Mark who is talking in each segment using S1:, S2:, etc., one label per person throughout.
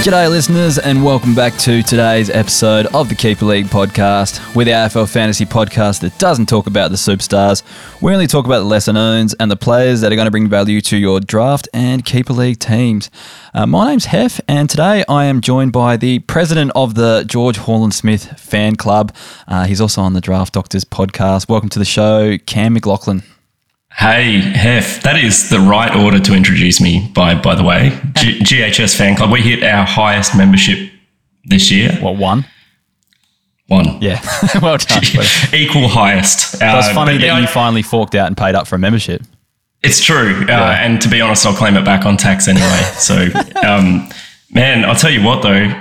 S1: G'day, listeners, and welcome back to today's episode of the Keeper League podcast. We're the AFL fantasy podcast that doesn't talk about the superstars. We only talk about the lesser knowns and the players that are going to bring value to your draft and Keeper League teams. Uh, my name's Heff, and today I am joined by the president of the George Horlin-Smith fan club. Uh, he's also on the Draft Doctors podcast. Welcome to the show, Cam McLaughlin.
S2: Hey, Heff, that is the right order to introduce me, by by the way. G- GHS Fan Club, we hit our highest membership this year.
S1: What, one?
S2: One.
S1: Yeah. well done.
S2: Equal highest.
S1: That's
S2: Uh,
S1: funny that
S2: yeah,
S1: you finally forked out and paid up for a membership.
S2: It's true. Uh, And to be honest, I'll claim it back on tax anyway. So, um, man, I'll tell you what, though.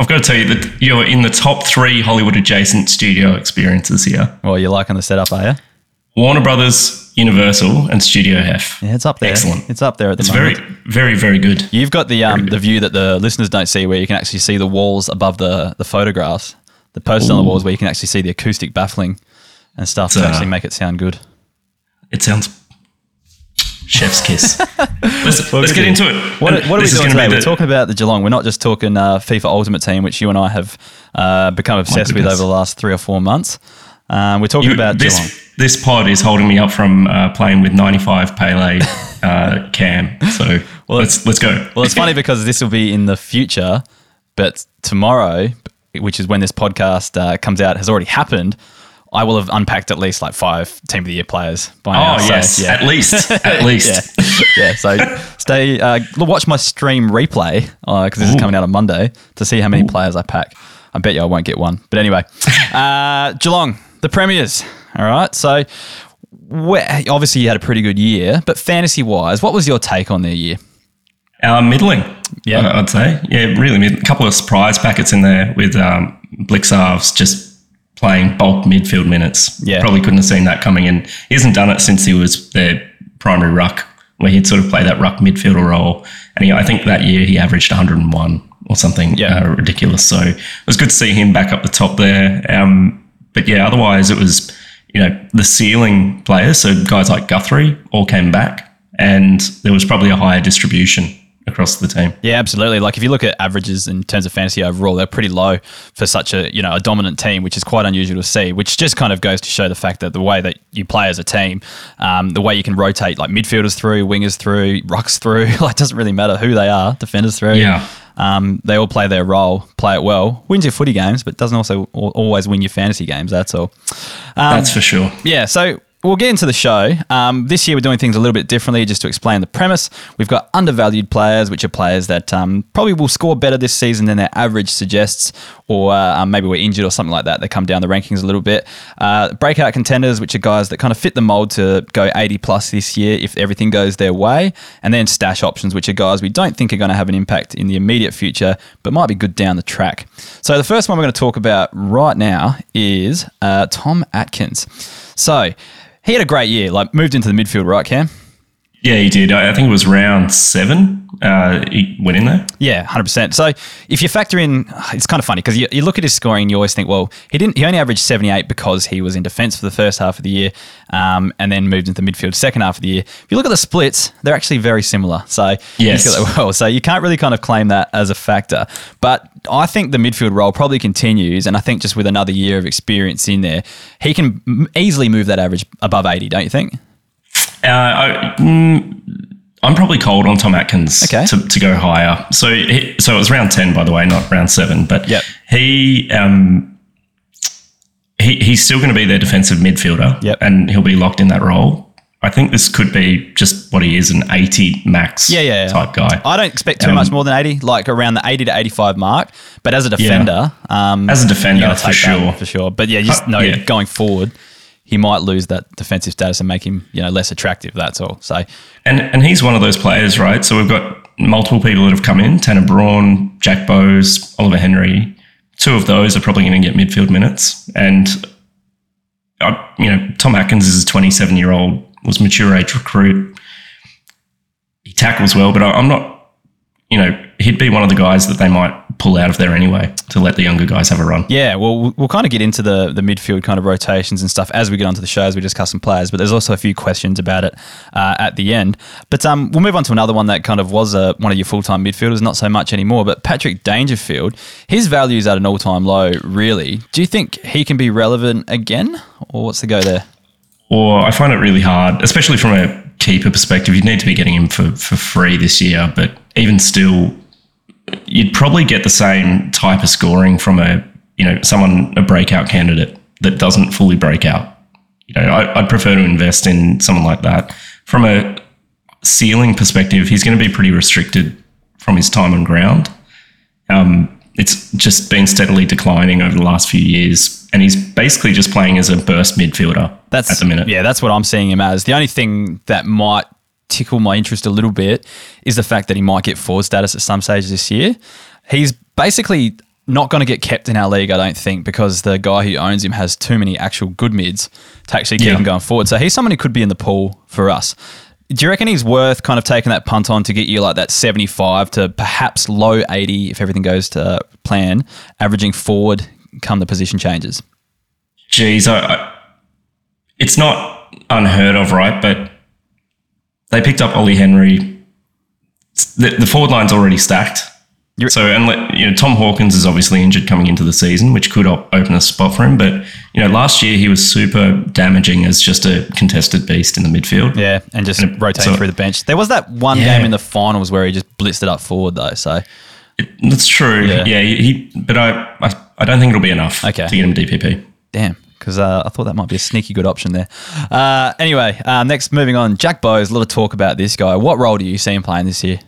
S2: I've got to tell you that you're in the top three Hollywood adjacent studio experiences here
S1: Well, you're liking the setup, are you?
S2: Warner Brothers, Universal, and Studio Heff.
S1: Yeah, it's up there.
S2: Excellent.
S1: It's up there at the moment.
S2: It's
S1: moment.
S2: very, very, very good.
S1: You've got the um, the view that the listeners don't see, where you can actually see the walls above the the photographs, the posters on the walls, where you can actually see the acoustic baffling and stuff to
S2: uh,
S1: actually make it sound good.
S2: It sounds chef's kiss. let's let's get into it.
S1: What, what are we doing today? We're talking about the Geelong. We're not just talking uh, FIFA Ultimate Team, which you and I have uh, become obsessed with over the last three or four months. Um, we're talking
S2: you-
S1: about
S2: this.
S1: Geelong.
S2: This pod is holding me up from uh, playing with 95 Pele uh, Cam. So well, let's let's go.
S1: Well, it's funny because this will be in the future, but tomorrow, which is when this podcast uh, comes out, has already happened. I will have unpacked at least like five team of the year players by now.
S2: Oh
S1: So,
S2: yes,
S1: yeah.
S2: at least at least.
S1: yeah, yeah. So stay, uh, watch my stream replay because this is coming out on Monday to see how many players I pack. I bet you I won't get one. But anyway, uh, Geelong, the premiers. All right. So obviously you had a pretty good year, but fantasy wise, what was your take on their year?
S2: Uh, middling.
S1: Yeah.
S2: I'd say. Yeah, really. mid- A couple of surprise packets in there with um, Blicavs just playing bulk midfield minutes.
S1: Yeah.
S2: Probably couldn't have seen that coming in. He hasn't done it since he was their primary ruck, where he'd sort of play that ruck midfielder role. And he, I think that year he averaged 101 or something
S1: Yeah.
S2: uh, ridiculous. So it was good to see him back up the top there. Um, but yeah, otherwise it was, you know, the ceiling players. So guys like Guthrie all came back and there was probably a higher distribution across the team.
S1: Yeah, absolutely. Like if you look at averages in terms of fantasy overall, they're pretty low for such a you know a dominant team, which is quite unusual to see. Which just kind of goes to show the fact that the way that you play as a team, um, the way you can rotate like midfielders through, wingers through, rucks through, like doesn't really matter who they are, defenders through.
S2: Yeah.
S1: Um, they all play their role, play it well, wins your footy games, but doesn't also always win your fantasy games. That's all.
S2: That's for sure.
S1: Yeah, so we'll get into the show. Um, this year we're doing things a little bit differently just to explain the premise. We've got undervalued players, which are players that um, probably will score better this season than their average suggests, or uh, um, maybe we're injured or something like that. They come down the rankings a little bit. Uh, breakout contenders, which are guys that kind of fit the mold to go 80 plus this year if everything goes their way. And then stash options, which are guys we don't think are going to have an impact in the immediate future, but might be good down the track. So the first one we're going to talk about right now is uh, Tom Atkins. So he had a great year, like moved into the midfield, right, Cam?
S2: Yeah, he did. I think it was round seven. Uh, he went in there.
S1: Yeah, hundred percent. So if you factor in, it's kind of funny because you, you look at his scoring, and you always think, well, he didn't. He only averaged seventy eight because he was in defence for the first half of the year, um, and then moved into the midfield second half of the year. If you look at the splits, they're actually very similar. So
S2: Yes.
S1: well. So you can't really kind of claim that as a factor. But I think the midfield role probably continues, and I think just with another year of experience in there, he can easily move that average above eighty. Don't you think?
S2: Uh, I, mm, I'm probably cold on Tom Atkins
S1: Okay.
S2: to, to go higher. So, he, so it was round ten, by the way, not round seven. But
S1: Yep.
S2: he, um, he he's still going to be their defensive midfielder,
S1: Yep.
S2: and he'll be locked in that role. I think this could be just what he is, an 80 max
S1: Yeah, yeah, yeah.
S2: type guy.
S1: I don't expect too
S2: Um,
S1: much more than 80, like around the 80 to 85 mark. But as a defender, um,
S2: As a defender, for sure.
S1: for sure. But yeah, just
S2: Uh,
S1: know
S2: yeah.
S1: going forward, he might lose that defensive status and make him, you know, less attractive. That's all. So
S2: And and he's one of those players, right? So we've got multiple people that have come in: Tanner Bruhn, Jack Bowes, Oliver Henry. Two of those are probably going to get midfield minutes, and uh, you know Tom Atkins is a 27 year old, was mature age recruit. He tackles well, but I, I'm not. You know, he'd be one of the guys that they might pull out of there anyway to let the younger guys have a run.
S1: Yeah, well, we'll- we'll kind of get into the the midfield kind of rotations and stuff as we get onto the show as we discuss some players. But there's also a few questions about it uh, at the end. But um, we'll move on to another one that kind of was uh, one of your full time midfielders, not so much anymore. But Patrick Dangerfield, his value is at an all time low. Really, do you think he can be relevant again, or what's the go there?
S2: Or I find it really hard, especially from a keeper perspective. You'd need to be getting him for, for free this year, but even still, you'd probably get the same type of scoring from a you know someone a breakout candidate that doesn't fully break out. You know, I, I'd prefer to invest in someone like that. From a ceiling perspective, he's going to be pretty restricted from his time on ground. Um, it's just been steadily declining over the last few years, and he's basically just playing as a burst midfielder
S1: That's
S2: at the minute.
S1: Yeah, that's what I'm seeing him as. The only thing that might tickle my interest a little bit is the fact that he might get forward status at some stage this year. He's basically not going to get kept in our league, I don't think, because the guy who owns him has too many actual good mids to actually keep
S2: Yeah.
S1: him going forward. So he's someone who could be in the pool for us. Do you reckon he's worth kind of taking that punt on to get you like that 75 to perhaps low 80 if everything goes to plan, averaging forward come the position changes?
S2: Geez, I, I, it's not unheard of, right? But they picked up Ollie Henry. The, the forward line's already stacked.
S1: You're-
S2: so, and let- you know, Tom Hawkins is obviously injured coming into the season, which could op- open a spot for him. But you know, last year he was super damaging as just a contested beast in the midfield.
S1: Yeah, and just
S2: And it-
S1: rotating
S2: so-
S1: through the bench. There was that one
S2: Yeah.
S1: game in the finals where he just blitzed it up forward though. So
S2: That's true.
S1: Yeah.
S2: Yeah, he. But I, I, I don't think it'll be enough
S1: Okay.
S2: to get him DPP.
S1: damn, because uh, I thought that might be a sneaky good option there. Uh, anyway, uh, next moving on, Jack Bowes. A lot of talk about this guy. What role do you see him playing this year?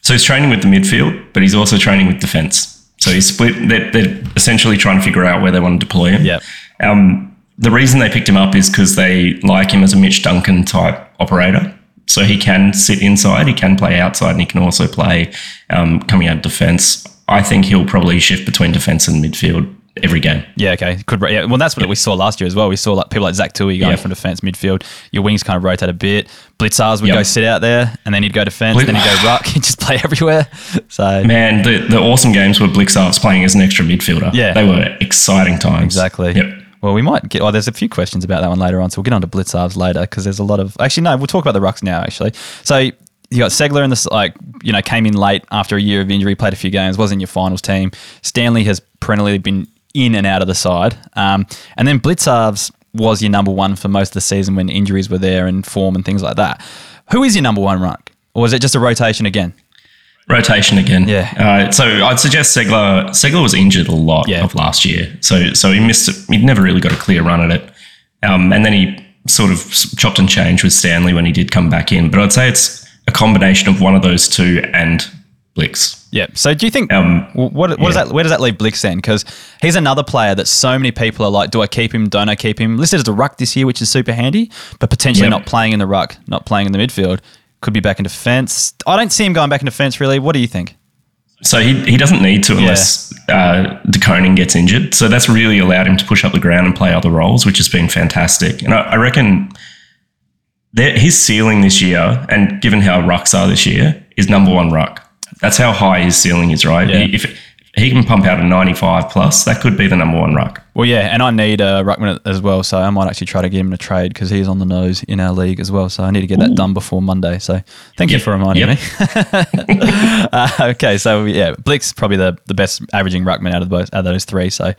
S2: So he's training with the midfield, but he's also training with defence. So he's split. They're, they're essentially trying to figure out where they want to deploy him.
S1: Yep.
S2: Um, the reason they picked him up is because they like him as a Mitch Duncan type operator. So he can sit inside, he can play outside, and he can also play um, coming out of defence. I think he'll probably shift between defence and midfield every game.
S1: Yeah, okay. Could yeah. Well, that's what we saw last year as well. We saw like people like Zach Tuohy going
S2: Yeah.
S1: from defense midfield. Your wings kind of rotate a bit. Blicavs would
S2: Yep.
S1: go sit out there, and then he'd go defense.
S2: Blit-
S1: then he'd go ruck. He'd just play everywhere. So
S2: Man, the, the awesome games were Blicavs playing as an extra midfielder.
S1: Yeah.
S2: They were exciting times.
S1: Exactly.
S2: Yep.
S1: Well, we might get. Oh, there's a few questions about that one later on, so we'll get on to Blicavs later because there's a lot of. Actually, no, we'll talk about the rucks now. Actually, so you got Ceglar in this, like you know, came in late after a year of injury, played a few games, was in your finals team. Stanley has perennially been in and out of the side, um, and then Blicavs was your number one for most of the season when injuries were there and form and things like that. Who is your number one ruck, or is it just a rotation again?
S2: Rotation again.
S1: Yeah.
S2: Uh, so I'd suggest Ceglar. Ceglar was injured a lot
S1: Yeah.
S2: of last year, so so he missed. It. He never really got a clear run at it, um, and then he sort of chopped and changed with Stanley when he did come back in. But I'd say it's a combination of one of those two and Blix.
S1: Yeah. So do you think
S2: Um,
S1: wh- what, what does that where does that leave Blix then? Because he's another player that so many people are like, do I keep him? Don't I keep him? Listed as a ruck this year, which is super handy, but potentially
S2: Yep.
S1: not playing in the ruck, not playing in the midfield. Could be back in defence. I don't see him going back in defence really. What do you think?
S2: So he, he doesn't need to unless uh, De Koning gets injured. So that's really allowed him to push up the ground and play other roles, which has been fantastic. And I, I reckon his ceiling this year, and given how rucks are this year, is number one ruck. That's how high his ceiling is, right?
S1: Yeah.
S2: He- If he can pump out a 95 plus, that could be the number one ruck.
S1: Well, yeah, and I need a ruckman as well, so I might actually try to get him in a trade because he's on the nose in our league as well. So I need to get that done before Monday. So thank you for reminding
S2: Yep.
S1: me. uh, okay, so yeah, Blix probably the, the best averaging ruckman out of both out of those three. So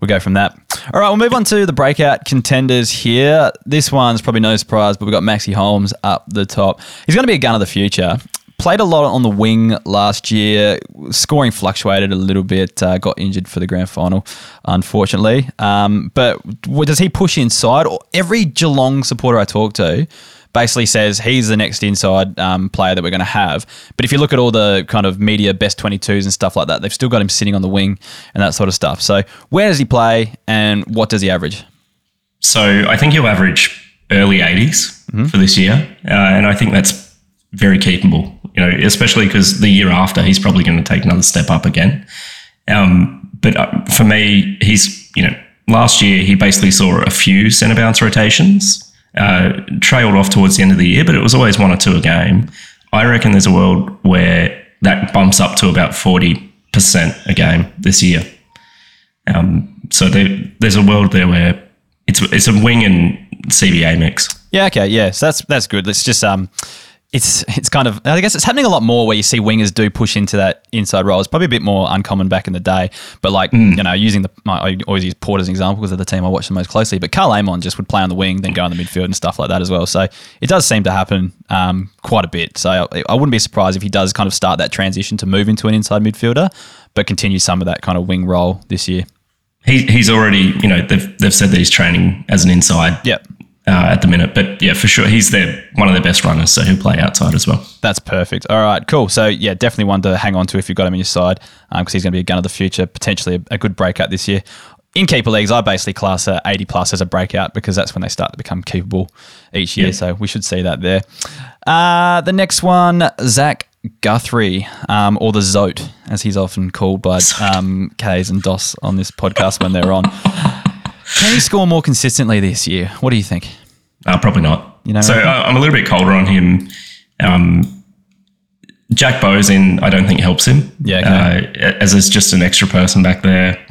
S1: we'll go from that. All right, we'll move on to the breakout contenders here. This one's probably no surprise, but we've got Maxi Holmes up the top. He's going to be a gun of the future. Played a lot on the wing last year. Scoring fluctuated a little bit. Uh, got injured for the grand final, unfortunately. Um, but does he push inside? Or every Geelong supporter I talk to basically says he's the next inside um, player that we're going to have. But if you look at all the kind of media best 22s and stuff like that, they've still got him sitting on the wing and that sort of stuff. So where does he play and what does he average?
S2: So I think he'll average early 80s for this year. Uh, and I think that's very keepable, you know, especially because the year after he's probably going to take another step up again. Um, but uh, for me, he's, you know, last year he basically saw a few centre bounce rotations, uh, trailed off towards the end of the year, but it was always one or two a game. I reckon there's a world where that bumps up to about 40 percent a game this year. Um, so there, there's a world there where it's it's a wing and CBA mix.
S1: Yeah, okay, yeah. So that's that's good. Let's just um it's it's kind of I guess it's happening a lot more where you see wingers do push into that inside role. It's probably a bit more uncommon back in the day, but like
S2: Hmm.
S1: you know, using the I always use Port as an example because they're the team I watch the most closely. But Karl Amon just would play on the wing, then go in the midfield and stuff like that as well. So it does seem to happen um, quite a bit. So I, I wouldn't be surprised if he does kind of start that transition to move into an inside midfielder, but continue some of that kind of wing role this year.
S2: He, he's already, you know, they've, they've said that he's training as an inside
S1: Yep.
S2: Uh, at the minute. But yeah, for sure, he's their one of their best runners, so he'll play outside as well.
S1: That's perfect. All right, cool. So yeah, definitely one to hang on to if you've got him in your side because he's going to be a gun of the future, potentially a, a good breakout this year. In keeper leagues, I basically class a 80 plus as a breakout because that's when they start to become keepable each year.
S2: Yeah.
S1: So we should see that there. Uh, the next one, Zach Guthrie, um, or the Zote, as he's often called by um, Kays and Doss on this podcast when they're on. Can he score more consistently this year? What do you think?
S2: Uh, probably not.
S1: You know-
S2: so I, I'm a little bit colder on him. Um, Jack Bowes in, I don't think helps him.
S1: Yeah, okay.
S2: Uh, as is just an extra person back there.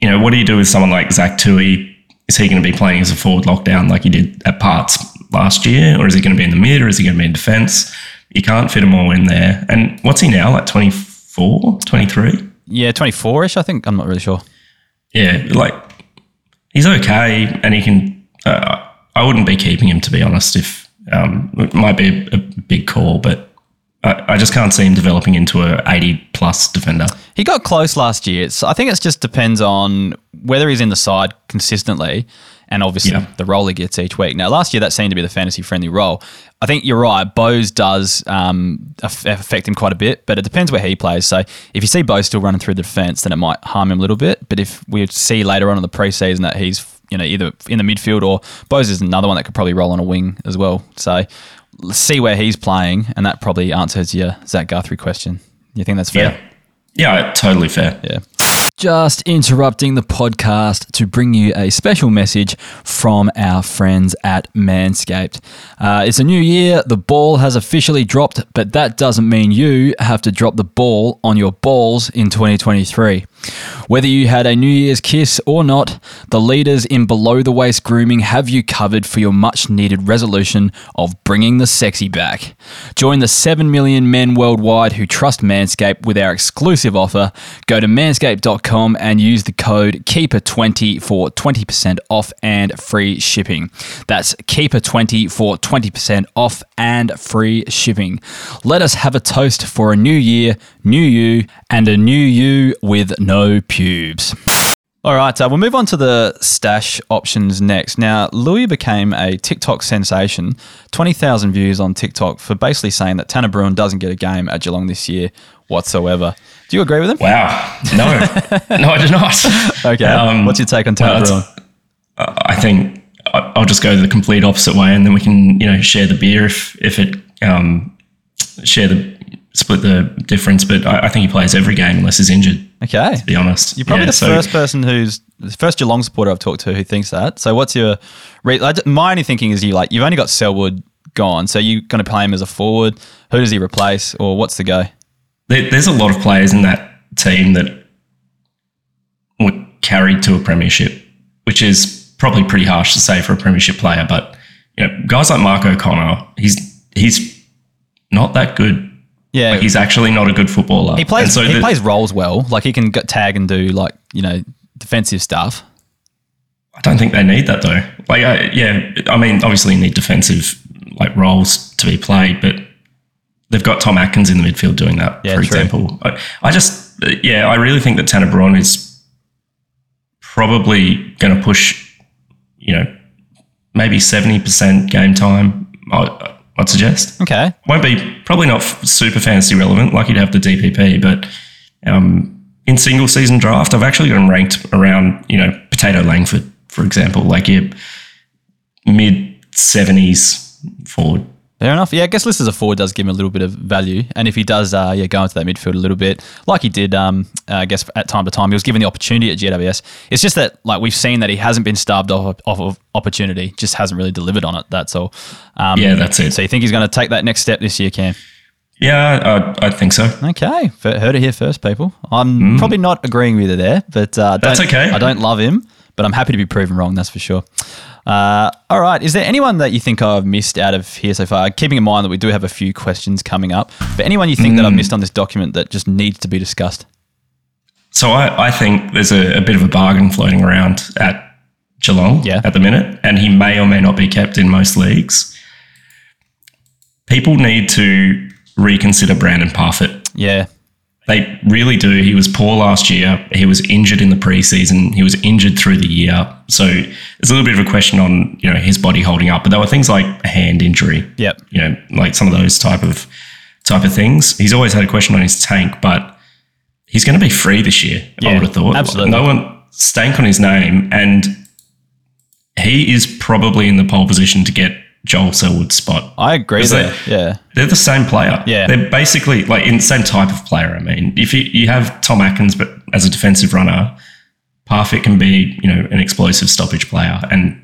S2: You know, what do you do with someone like Zach Tuohy? Is he going to be playing as a forward lockdown like he did at parts last year, or is he going to be in the mid, or is he going to be in defence? You can't fit them all in there. And what's he now? Like 24, 23?
S1: Yeah, 24 ish, I think. I'm not really sure.
S2: Yeah, like he's okay, and he can. Uh, I wouldn't be keeping him to be honest. If um, it might be a, a big call, but I, I just can't see him developing into a eighty plus defender.
S1: He got close last year. I think it just depends on whether he's in the side consistently and obviously
S2: Yeah.
S1: the role he gets each week. Now, last year that seemed to be the fantasy friendly role. I think you're right. Bowes does um, affect him quite a bit, but it depends where he plays. So if you see Bowes still running through the defence, then it might harm him a little bit. But if we see later on in the preseason that he's you know either in the midfield or Bowes is another one that could probably roll on a wing as well. So see where he's playing, and that probably answers your Zach Guthrie question. You think that's fair?
S2: Yeah, yeah, totally fair.
S1: Yeah. Just interrupting the podcast to bring you a special message from our friends at Manscaped. Uh, it's a new year, the ball has officially dropped, but that doesn't mean you have to drop the ball on your balls in 2023. Whether you had a New Year's kiss or not, the leaders in below the waist grooming have you covered for your much needed resolution of bringing the sexy back. Join the 7 million men worldwide who trust Manscaped with our exclusive offer. Go to manscaped.com and use the code KEEPER20 for 20% off and free shipping. That's KEEPER20 for 20% off and free shipping. Let us have a toast for a new year, new you, and a new you with no pubes. All right, uh, we'll move on to the stash options next. Now, Louis became a TikTok sensation, 20,000 views on TikTok for basically saying that Tanner Bruhn doesn't get a game at Geelong this year whatsoever. Do you agree with him?
S2: Wow, no, no, I do not.
S1: Okay.
S2: Um,
S1: What's your take on Tanner
S2: well, Bruhn? I think I'll just go the complete opposite way, and then we can, you know, share the beer if if it um, share the split the difference. But I, I think he plays every game unless he's injured.
S1: Okay.
S2: To be honest,
S1: You're probably
S2: Yeah,
S1: the
S2: so-
S1: first person who's the first Geelong supporter I've talked to who thinks that. So, what's your re- my only thinking is you like you've only got Selwood gone, so you're going to play him as a forward. Who does he replace, or what's the go?
S2: there, there's a lot of players in that team that were carried to a premiership, which is probably pretty harsh to say for a premiership player. But you know, guys like Mark O'Connor, he's he's not that good.
S1: Yeah,
S2: Like, he's actually not a good footballer.
S1: he plays.
S2: And so
S1: he
S2: the-
S1: plays roles well. Like he can get tag and do like you know defensive stuff.
S2: I don't think they need that though. Like, I, yeah, I mean, obviously you need defensive like roles to be played, but they've got Tom Atkins in the midfield doing that,
S1: Yeah,
S2: for
S1: true.
S2: example. I, I just, uh, yeah, I really think that Tanner Bruhn is probably going to push, you know, maybe seventy percent game time. I, I'd suggest
S1: Okay,
S2: won't be probably not super fantasy relevant like you'd have the DPP, but um, in single season draft, I've actually got him ranked around you know Potato Langford, for example, like your mid seventies forward.
S1: Fair enough. Yeah, I guess listed as a forward does give him a little bit of value, and if he does, uh, yeah, go into that midfield a little bit, like he did, um, uh, I guess at time to time, he was given the opportunity at GWS. It's just that, like we've seen that he hasn't been starved off, off of opportunity, just hasn't really delivered on it. That's all. Um,
S2: Yeah, that's it.
S1: So you think he's going to take that next step this year, Cam?
S2: Yeah, I, I think so.
S1: Okay, heard it here first, people. I'm probably not agreeing with you there, but uh,
S2: Mm. That's okay.
S1: I don't love him, but I'm happy to be proven wrong. That's for sure. Uh, all right, is there anyone that you think I've missed out of here so far? Keeping in mind that we do have a few questions coming up, but anyone you think that
S2: Mm.
S1: I've missed on this document that just needs to be discussed?
S2: So I, I think there's a, a bit of a bargain floating around at Geelong
S1: Yeah.
S2: at the minute, and he may or may not be kept in most leagues. People need to reconsider Brandon Parfitt.
S1: Yeah,
S2: They really do. He was poor last year. He was injured in the preseason. He was injured through the year. So there's a little bit of a question on you know his body holding up. But there were things like a hand injury.
S1: yep,
S2: You know, like some of those type of type of things. He's always had a question on his tank, but he's going to be free this year. I would have thought.
S1: absolutely.
S2: No one stank on his name, and he is probably in the pole position to get Joel Selwood's spot.
S1: I agree there.
S2: that-
S1: yeah,
S2: They're the same player.
S1: Yeah.
S2: They're basically like in the same type of player. I mean, if you, you have Tom Atkins, but as a defensive runner, Parfitt can be, you know, an explosive stoppage player and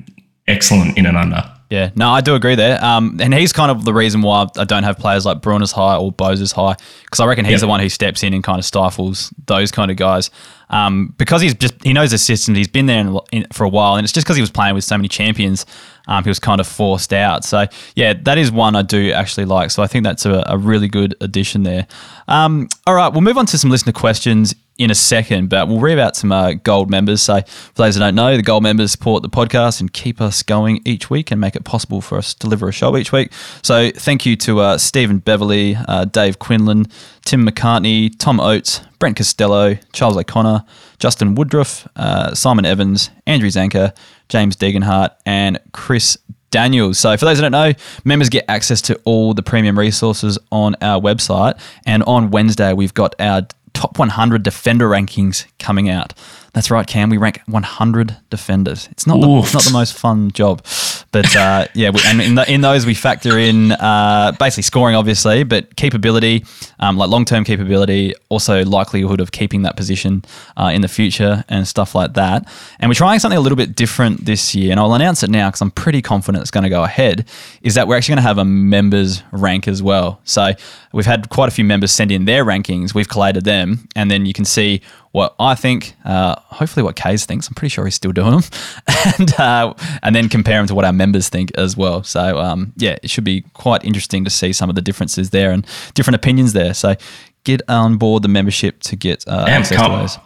S2: excellent in and under.
S1: Yeah, no, I do agree there. Um, and he's kind of the reason why I don't have players like Bruhn as high or Bowes as high because I reckon he's
S2: Yep.
S1: the one who steps in and kind of stifles those kind of guys. Um, because he's just he knows the system. He's been there in, in, for a while, and it's just because he was playing with so many champions. Um, he was kind of forced out. So yeah, that is one I do actually like. So I think that's a, a really good addition there. Um, all right, we'll move on to some listener questions in a second, but we'll read out some uh, gold members. So, for those that don't know, the gold members support the podcast and keep us going each week and make it possible for us to deliver a show each week. So, thank you to uh, Stephen Beverly, uh, Dave Quinlan, Tim McCartney, Tom Oates, Brent Costello, Charles O'Connor, Justin Woodruff, uh, Simon Evans, Andrew Zanker, James Degenhart, and Chris Daniels. So, for those that don't know, members get access to all the premium resources on our website. And on Wednesday, we've got our top 100 defender rankings coming out. That's right, Cam. We rank 100 defenders. It's not the, it's not the most fun job, but uh, yeah. We, and in, the, in those, we factor in uh, basically scoring, obviously, but capability, um, like long term capability, also likelihood of keeping that position uh, in the future and stuff like that. And we're trying something a little bit different this year, and I'll announce it now because I'm pretty confident it's going to go ahead. Is that we're actually going to have a members rank as well. So we've had quite a few members send in their rankings. We've collated them, and then you can see what I think, uh, hopefully what Kays thinks. I'm pretty sure he's still doing them, and uh, and then compare them to what our members think as well. So um, yeah, it should be quite interesting to see some of the differences there and different opinions there. So get on board the membership to get uh, access to those.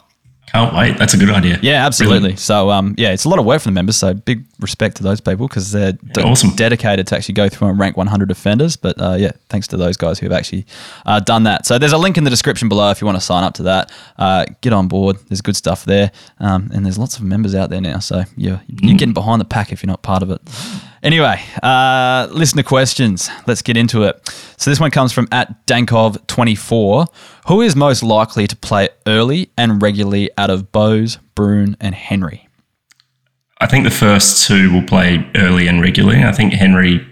S2: Can't wait. That's a good idea.
S1: Yeah, absolutely.
S2: Brilliant.
S1: So, um, yeah, it's a lot of work for the members. So, big respect to those people because they're de-
S2: awesome.
S1: dedicated to actually go through and rank 100 defenders. But uh, yeah, thanks to those guys who have actually uh, done that. So, there's a link in the description below if you want to sign up to that. Uh, get on board. There's good stuff there, um, and there's lots of members out there now. So, you're, you're getting behind the pack if you're not part of it. Anyway, uh, listener questions. Let's get into it. So this one comes from at Dankov24. Who is most likely to play early and regularly out of Bowes, Bruhn, and Henry?
S2: I think the first two will play early and regularly. I think Henry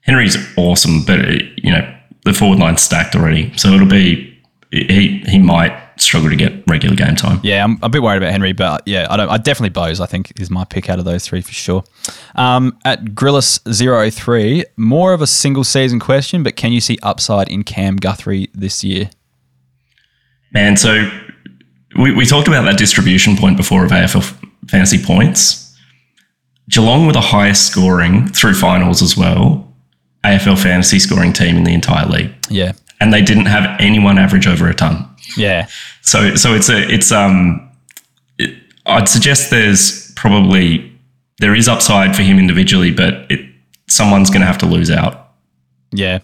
S2: Henry's awesome, but uh, you know the forward line's stacked already, so it'll be he he might struggle to get regular game time.
S1: Yeah, I'm a bit worried about Henry, but yeah, I don't. I definitely Bowes. I think is my pick out of those three for sure. Um, at Grillis03, more of a single season question, but can you see upside in Cam Guthrie this year?
S2: Man, so we, we talked about that distribution point before of AFL fantasy points. Geelong were the highest scoring through finals as well, AFL fantasy scoring team in the entire league.
S1: Yeah,
S2: And they didn't have anyone average over a ton.
S1: Yeah,
S2: So so it's a it's um it, I'd suggest there's probably there is upside for him individually, but it someone's going to have to lose out
S1: yeah.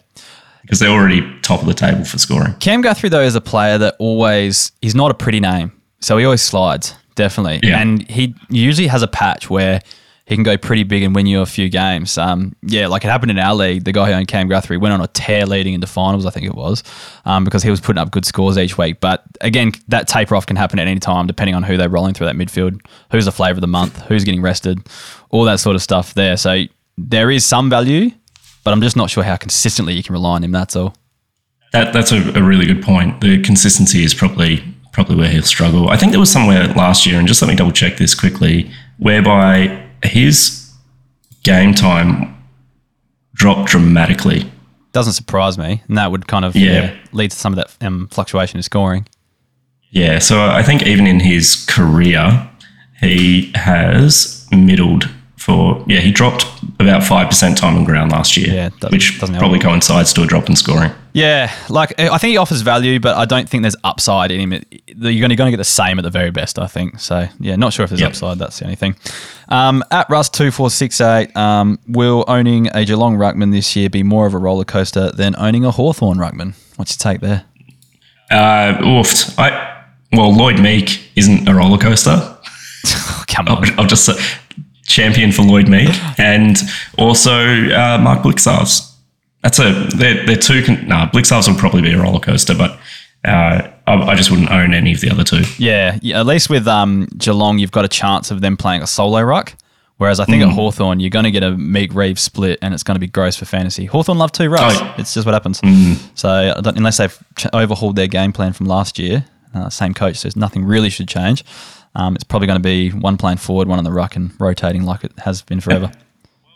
S2: because they're already top of the table for scoring.
S1: Cam Guthrie though is a player that always he's not a pretty name, so he always slides definitely,
S2: Yeah.
S1: and he usually has a patch where he can go pretty big and win you a few games. Um, yeah, like it happened in our league. The guy who owned Cam Guthrie went on a tear leading into finals, I think it was, um, because he was putting up good scores each week. But again, that taper off can happen at any time, depending on who they're rolling through that midfield, who's the flavour of the month, who's getting rested, all that sort of stuff there. So there is some value, but I'm just not sure how consistently you can rely on him. That's all.
S2: That that's a, a really good point. The consistency is probably probably where he'll struggle. I think there was somewhere last year, and just let me double check this quickly, whereby his game time dropped dramatically
S1: doesn't surprise me, and that would kind of
S2: Yeah.
S1: yeah, lead to some of that um, fluctuation in scoring.
S2: Yeah, so I think even in his career, he has middled for yeah he dropped about five percent time on ground last year,
S1: Yeah, that
S2: which
S1: doesn't help.
S2: probably coincides to a drop in scoring.
S1: Yeah, like I think he offers value, but I don't think there's upside in him. You're going to going to get the same at the very best, I think. So yeah, not sure if there's
S2: Yep.
S1: upside. That's the only thing. Um, at Russ two four six eight, um, will owning a Geelong ruckman this year be more of a roller coaster than owning a Hawthorn ruckman? What's your take there?
S2: Uh, oofed. I well Lloyd Meek isn't a roller coaster.
S1: Oh, come
S2: I'll,
S1: on,
S2: I'll just say champion for Lloyd Meek and also uh, Mark Blicavs. That's a they're, they're two. Con- nah, Blicavs will probably be a roller coaster, but uh, I, I just wouldn't own any of the other two.
S1: yeah, yeah. At least with um, Geelong, you've got a chance of them playing a solo ruck. Whereas I think at Hawthorn, you're going to get a Meek Reeves split and it's going to be gross for fantasy. Hawthorn love two rucks.
S2: Oh.
S1: It's just what happens. So I don't, unless they've ch- overhauled their game plan from last year, uh, same coach, so nothing really should change. Um, it's probably going to be one playing forward, one on the ruck, and rotating like it has been forever.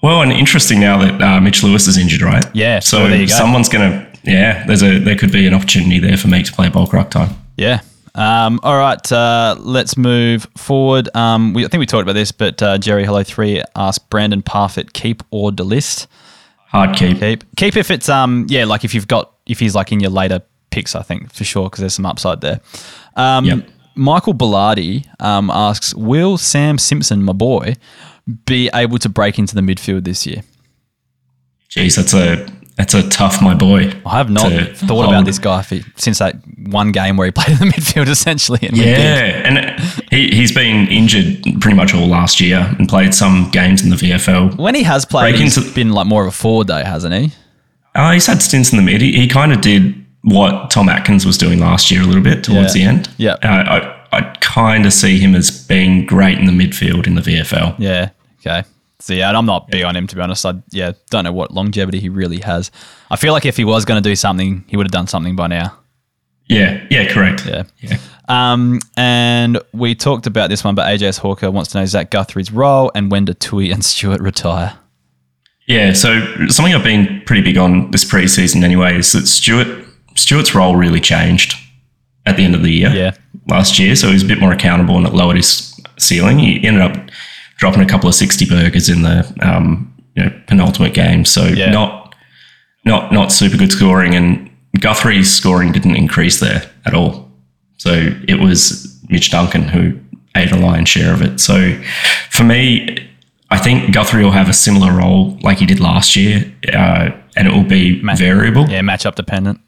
S2: Well, and interesting now that uh, Mitch Lewis is injured, right?
S1: Yeah,
S2: So
S1: well, there you go.
S2: someone's gonna yeah. There's a there could be an opportunity there for me to play bulk ruck time.
S1: Yeah. Um, all right, uh, let's move forward. Um, we, I think we talked about this, but uh, Jerry Hello Three asked Brandon Parfitt keep or delist.
S2: Hard keep.
S1: Keep. Keep if it's um yeah like if you've got if he's like in your later picks I think for sure because there's some upside there. Um,
S2: Yep.
S1: Michael Bellardi um, asks, will Sam Simpson, my boy, be able to break into the midfield this year?
S2: Jeez, that's a that's a tough my boy.
S1: I have not thought
S2: hold.
S1: about this guy for, since that one game where he played in the midfield essentially. And
S2: Yeah, and he he's been injured pretty much all last year and played some games in the VFL.
S1: When he has played,
S2: Break
S1: he's
S2: into-
S1: been like more of a forward though, hasn't he?
S2: Uh, he's had stints in the mid. He, he kind of did what Tom Atkins was doing last year a little bit towards
S1: Yeah.
S2: the end.
S1: Yeah.
S2: Uh, I I kind of see him as being great in the midfield in the VFL.
S1: Yeah. Okay. So yeah, and I'm not big on him to be honest. I yeah don't know what longevity he really has. I feel like if he was going to do something, he would have done something by now.
S2: Yeah, yeah, correct.
S1: Yeah.
S2: yeah.
S1: Um, and we talked about this one, but AJS Hawker wants to know Zach Guthrie's role and when do Tuohy and Stewart retire?
S2: Yeah, so something I've been pretty big on this preseason anyway is that Stewart Stewart's role really changed at the end of the year.
S1: Yeah.
S2: Last year, so he was a bit more accountable and it lowered his ceiling. He ended up dropping a couple of sixty burgers in the um, you know penultimate game. So
S1: Yeah.
S2: not not not super good scoring, and Guthrie's scoring didn't increase there at all. So it was Mitch Duncan who ate a lion's share of it. So for me, I think Guthrie will have a similar role like he did last year, uh, and it will be variable.
S1: Yeah, matchup dependent.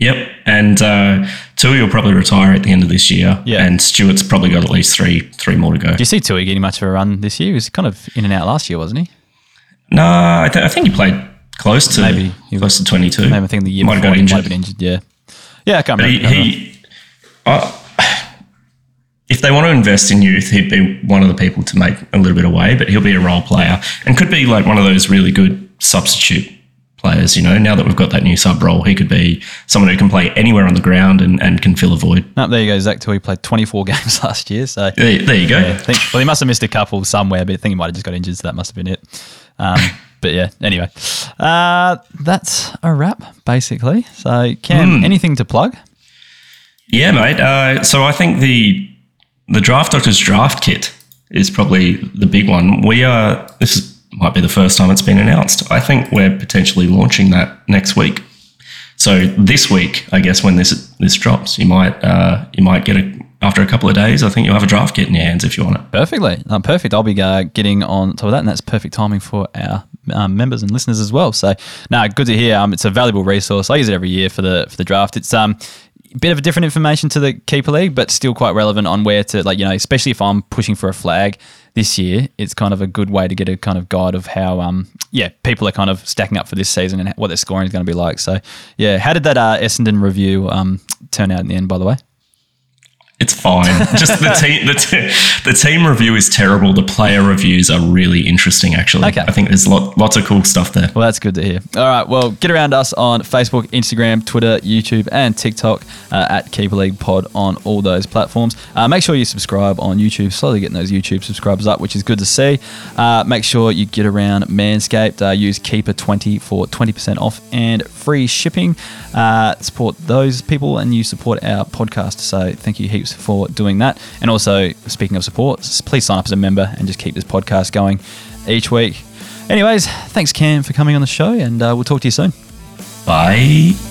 S2: Yep. And uh, Tuohy will probably retire at the end of this year.
S1: Yeah.
S2: And Stewart's probably got at least three three more to go.
S1: Do you see Tuohy getting much of a run this year? He was kind of in and out last year, wasn't he?
S2: No, I, th- I think he played close to
S1: Maybe he
S2: close to twenty two.
S1: Maybe I think the year
S2: Might have got
S1: he might
S2: injured.
S1: have been injured. Yeah. Yeah, I can't
S2: But
S1: remember.
S2: he, he uh, if they want to invest in youth, he'd be one of the people to make a little bit away. But he'll be a role player and could be like one of those really good substitute players. You know, now that we've got that new sub role, he could be someone who can play anywhere on the ground and, and can fill a void.
S1: No, there you go. Zach Tuohy played 24 games last year. So
S2: There, there you go.
S1: I think, well, he must have missed a couple somewhere, but I think he might have just got injured, so that must have been it. Um, but yeah, anyway, uh, that's a wrap basically. So, Cam,
S2: Hmm.
S1: anything to plug?
S2: Yeah, mate. Uh, so I think the the Draft Doctors draft kit is probably the big one. We are. This is, might be the first time it's been announced. I think we're potentially launching that next week. So this week, I guess when this this drops, you might uh, you might get a after a couple of days. I think you'll have a draft kit in your hands if you want it.
S1: Perfectly. Uh, perfect. I'll be uh, getting on top of that, and that's perfect timing for our um, members and listeners as well. So, no, good to hear. Um, it's a valuable resource. I use it every year for the for the draft. It's um bit of a different information to the keeper league, but still quite relevant on where to like you know, especially if I'm pushing for a flag this year. It's kind of a good way to get a kind of guide of how um yeah people are kind of stacking up for this season and what their scoring is going to be like. So yeah, how did that uh, Essendon review um turn out in the end? By the way.
S2: It's fine. Just the team, the, te- the team review is terrible. The player reviews are really interesting, actually.
S1: Okay.
S2: I think there's lot, lots of cool stuff there.
S1: Well, that's good to hear. All right. Well, get around us on Facebook, Instagram, Twitter, YouTube, and TikTok uh, at Keeper League Pod on all those platforms. Uh, make sure you subscribe on YouTube. Slowly getting those YouTube subscribers up, which is good to see. Uh, make sure you get around Manscaped. Uh, use Keeper20 for 20% off and free shipping. Uh, support those people and you support our podcast. So thank you heaps for doing that. And also, speaking of support, please sign up as a member and just keep this podcast going each week. Anyways, thanks Cam for coming on the show, and uh, we'll talk to you soon.
S2: Bye.